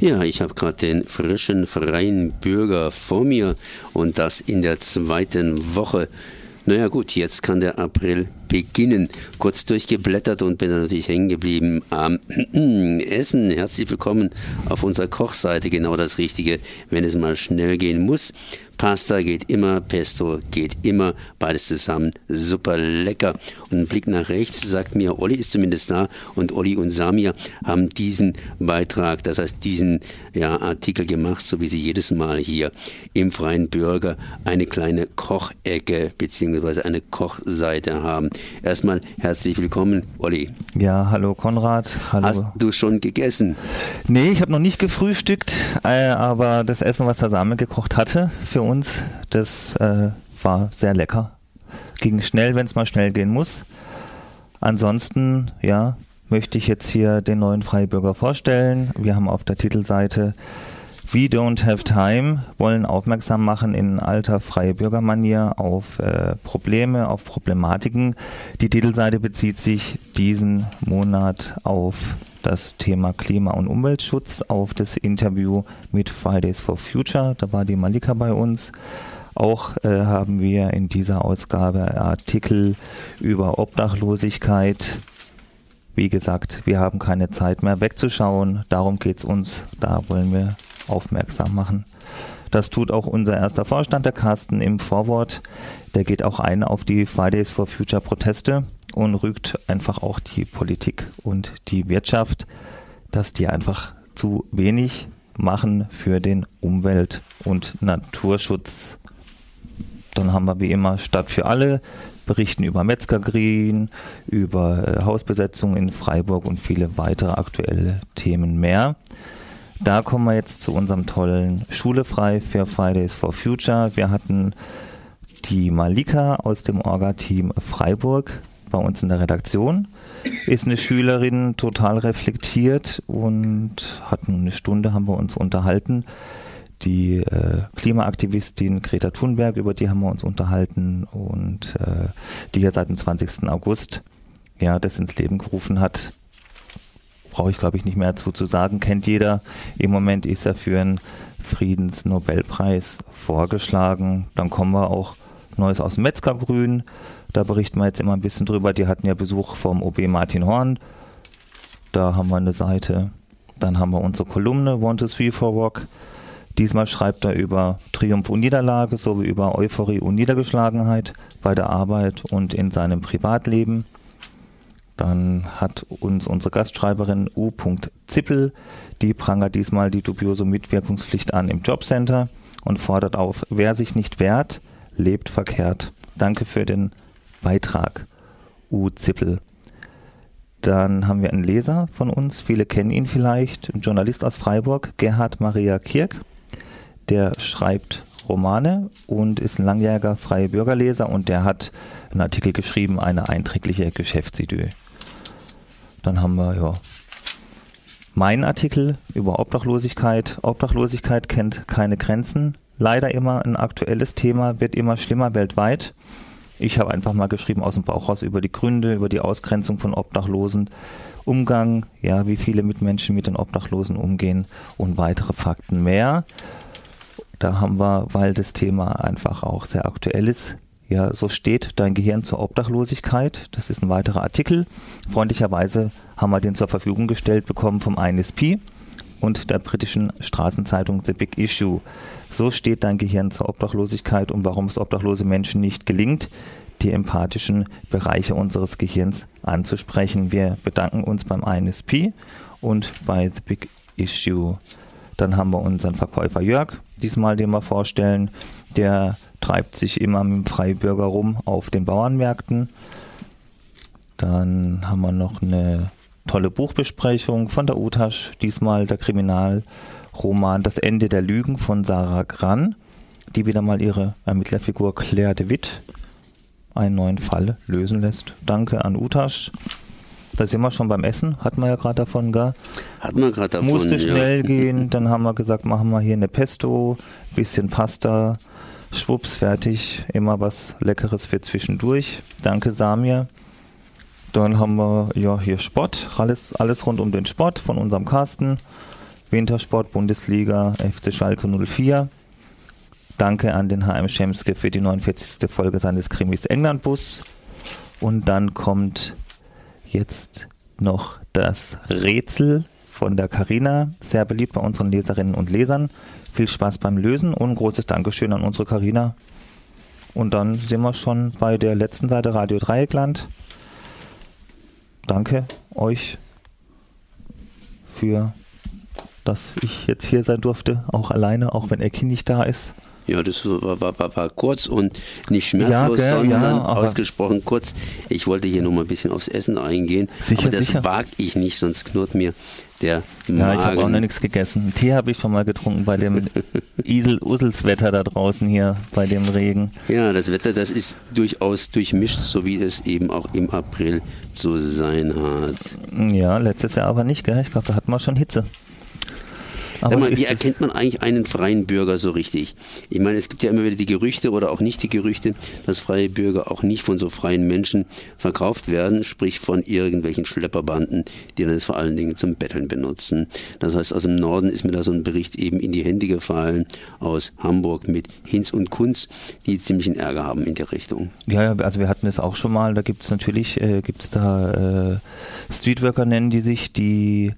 Ja, ich habe gerade den frischen freien Bürger vor mir und das in der zweiten Woche. Naja gut, jetzt kann der April beginnen. Kurz durchgeblättert und bin natürlich hängen geblieben am Essen. Herzlich willkommen auf unserer Kochseite. Genau das Richtige, wenn es mal schnell gehen muss. Pasta geht immer, Pesto geht immer, beides zusammen super lecker. Und ein Blick nach rechts sagt mir, Olli ist zumindest da und Olli und Samir haben diesen Beitrag, das heißt diesen ja, Artikel gemacht, so wie sie jedes Mal hier im Freien Bürger eine kleine Kochecke bzw. eine Kochseite haben. Erstmal herzlich willkommen, Olli. Ja, hallo Konrad. Hallo. Hast du schon gegessen? Nee, ich habe noch nicht gefrühstückt, äh, aber das Essen, was der Same gekocht hatte für uns, uns. Das äh, war sehr lecker. Ging schnell, wenn es mal schnell gehen muss. Ansonsten, ja, möchte ich jetzt hier den neuen Freibürger vorstellen. Wir haben auf der Titelseite We Don't Have Time, wollen aufmerksam machen in alter Freibürgermanier auf äh, Probleme, auf Problematiken. Die Titelseite bezieht sich diesen Monat auf das Thema Klima- und Umweltschutz auf das Interview mit Fridays for Future. Da war die Malika bei uns. Auch äh, haben wir in dieser Ausgabe Artikel über Obdachlosigkeit. Wie gesagt, wir haben keine Zeit mehr wegzuschauen. Darum geht es uns. Da wollen wir aufmerksam machen. Das tut auch unser erster Vorstand, der Carsten, im Vorwort. Der geht auch ein auf die Fridays for Future Proteste und rügt einfach auch die Politik und die Wirtschaft, dass die einfach zu wenig machen für den Umwelt- und Naturschutz. Dann haben wir wie immer Stadt für alle, berichten über Metzgergreen, über äh, Hausbesetzung in Freiburg und viele weitere aktuelle Themen mehr. Da kommen wir jetzt zu unserem tollen Schule frei für Fridays for Future. Wir hatten die Malika aus dem Orga-Team Freiburg bei uns in der Redaktion. Ist eine Schülerin, total reflektiert und hat eine Stunde, haben wir uns unterhalten. Die äh, Klimaaktivistin Greta Thunberg, über die haben wir uns unterhalten und äh, die ja seit dem 20. August ja das ins Leben gerufen hat. Brauche ich glaube ich nicht mehr dazu zu sagen, kennt jeder. Im Moment ist er für einen Friedensnobelpreis vorgeschlagen. Dann kommen wir auch Neues aus Metzgergrün. Da berichten wir jetzt immer ein bisschen drüber. Die hatten ja Besuch vom OB Martin Horn. Da haben wir eine Seite. Dann haben wir unsere Kolumne One, Two, Three, Four Rock. Diesmal schreibt er über Triumph und Niederlage sowie über Euphorie und Niedergeschlagenheit bei der Arbeit und in seinem Privatleben. Dann hat uns unsere Gastschreiberin U. Zippel, die prangert diesmal die dubiose Mitwirkungspflicht an im Jobcenter und fordert auf, wer sich nicht wehrt, lebt verkehrt. Danke für den Beitrag, U. Zippel. Dann haben wir einen Leser von uns, viele kennen ihn vielleicht, ein Journalist aus Freiburg, Gerhard Maria Kirk. Der schreibt Romane und ist ein langjähriger freie Bürgerleser und der hat einen Artikel geschrieben, eine einträgliche Geschäftsidee. Dann haben wir ja mein Artikel über Obdachlosigkeit. Obdachlosigkeit kennt keine Grenzen. Leider immer ein aktuelles Thema, wird immer schlimmer weltweit. Ich habe einfach mal geschrieben aus dem Bauch raus über die Gründe, über die Ausgrenzung von Obdachlosen, Umgang, ja, wie viele Mitmenschen mit den Obdachlosen umgehen und weitere Fakten mehr. Da haben wir, weil das Thema einfach auch sehr aktuell ist, ja, so steht dein Gehirn zur Obdachlosigkeit. Das ist ein weiterer Artikel. Freundlicherweise haben wir den zur Verfügung gestellt bekommen vom INSP und der britischen Straßenzeitung The Big Issue. So steht dein Gehirn zur Obdachlosigkeit und warum es obdachlose Menschen nicht gelingt, die empathischen Bereiche unseres Gehirns anzusprechen. Wir bedanken uns beim INSP und bei The Big Issue. Dann haben wir unseren Verkäufer Jörg, diesmal den wir vorstellen. Der treibt sich immer mit dem Freibürger rum auf den Bauernmärkten. Dann haben wir noch eine tolle Buchbesprechung von der Utasch, diesmal der Kriminalroman Das Ende der Lügen von Sarah Gran, die wieder mal ihre Ermittlerfigur Claire de Witt einen neuen Fall lösen lässt. Danke an Utasch. Da sind wir schon beim Essen, hatten wir ja gerade davon, gell? Hatten wir gerade davon. Musste schnell ja. gehen, dann haben wir gesagt, machen wir hier eine Pesto, bisschen Pasta, schwupps, fertig, immer was Leckeres für zwischendurch. Danke Samir. Dann haben wir ja hier Sport, alles, alles rund um den Sport von unserem Carsten. Wintersport Bundesliga FC Schalke 04. Danke an den HM Schemske für die 49. Folge seines Krimis Englandbus. Und dann kommt jetzt noch das Rätsel von der Carina, sehr beliebt bei unseren Leserinnen und Lesern. Viel Spaß beim Lösen und ein großes Dankeschön an unsere Carina. Und dann sind wir schon bei der letzten Seite Radio Dreieckland. Danke euch für, dass ich jetzt hier sein durfte, auch alleine, auch wenn Ecki nicht da ist. Ja, das war, war, war, war kurz und nicht schmerzlos, ja, sondern ja, ausgesprochen kurz. Ich wollte hier noch mal ein bisschen aufs Essen eingehen, sicher, aber das sicher. wag ich nicht, sonst knurrt mir der Magen. Ja, ich habe auch noch nichts gegessen. Tee habe ich schon mal getrunken bei dem Isel-Uselswetter da draußen hier, bei dem Regen. Ja, das Wetter, das ist durchaus durchmischt, so wie es eben auch im April zu sein hat. Ja, letztes Jahr aber nicht, gell? Ich glaube, da hatten wir schon Hitze. Sag mal, wie erkennt man eigentlich einen freien Bürger so richtig? Ich meine, es gibt ja immer wieder die Gerüchte oder auch nicht die Gerüchte, dass freie Bürger auch nicht von so freien Menschen verkauft werden, sprich von irgendwelchen Schlepperbanden, die dann das vor allen Dingen zum Betteln benutzen. Das heißt, aus dem Norden ist mir da so ein Bericht eben in die Hände gefallen aus Hamburg mit Hinz und Kunz, die ziemlichen Ärger haben in der Richtung. Ja, also wir hatten es auch schon mal, da gibt es natürlich, äh, gibt es da äh, Streetworker nennen die sich, die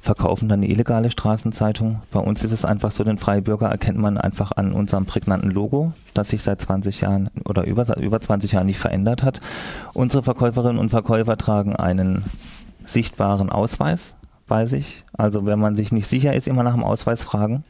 verkaufen dann eine illegale Straßenzeitung. Bei uns ist es einfach so, den Freibürger erkennt man einfach an unserem prägnanten Logo, das sich seit 20 Jahren oder über, über 20 Jahren nicht verändert hat. Unsere Verkäuferinnen und Verkäufer tragen einen sichtbaren Ausweis bei sich. Also wenn man sich nicht sicher ist, immer nach dem Ausweis fragen.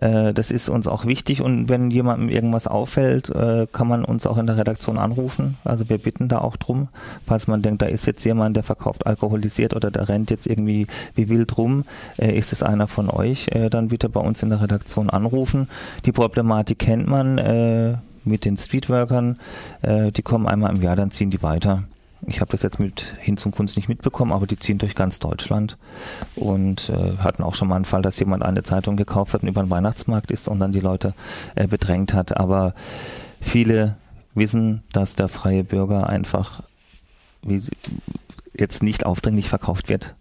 Äh, das ist uns auch wichtig und wenn jemandem irgendwas auffällt, äh, kann man uns auch in der Redaktion anrufen. Also wir bitten da auch drum, falls man denkt, da ist jetzt jemand, der verkauft alkoholisiert oder der rennt jetzt irgendwie wie wild rum, äh, ist es einer von euch, dann bitte bei uns in der Redaktion anrufen. Die Problematik kennt man mit den Streetworkern, die kommen einmal im Jahr, dann ziehen die weiter. Ich habe das jetzt mit Hin zum Kunst nicht mitbekommen, aber die ziehen durch ganz Deutschland und äh, hatten auch schon mal einen Fall, dass jemand eine Zeitung gekauft hat und über den Weihnachtsmarkt ist und dann die Leute äh, bedrängt hat. Aber viele wissen, dass der freie Bürger einfach wie sie, jetzt nicht aufdringlich verkauft wird,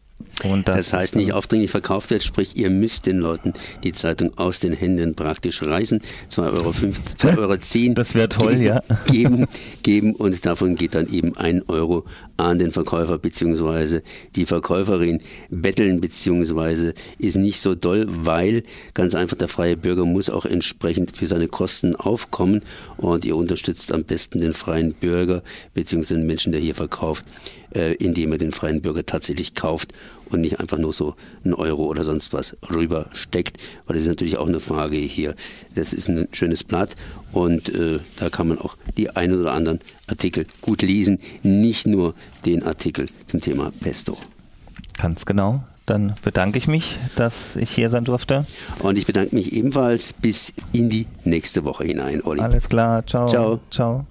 und das, das heißt nicht aufdringlich verkauft wird, sprich ihr müsst den Leuten die Zeitung aus den Händen praktisch reißen, 2,10 Euro, 2 Euro 10 das wäre toll, geben, ja. geben, geben und davon geht dann eben ein Euro an den Verkäufer beziehungsweise die Verkäuferin. Betteln beziehungsweise ist nicht so doll, weil ganz einfach der freie Bürger muss auch entsprechend für seine Kosten aufkommen und ihr unterstützt am besten den freien Bürger beziehungsweise den Menschen, der hier verkauft äh, indem er den freien Bürger tatsächlich kauft und nicht einfach nur so einen Euro oder sonst was rübersteckt, weil das ist natürlich auch eine Frage hier. Das ist ein schönes Blatt und äh, da kann man auch die einen oder anderen Artikel gut lesen, nicht nur den Artikel zum Thema Pesto. Ganz genau. Dann bedanke ich mich, dass ich hier sein durfte. Und ich bedanke mich ebenfalls bis in die nächste Woche hinein, Olli. Alles klar, ciao. Ciao. Ciao.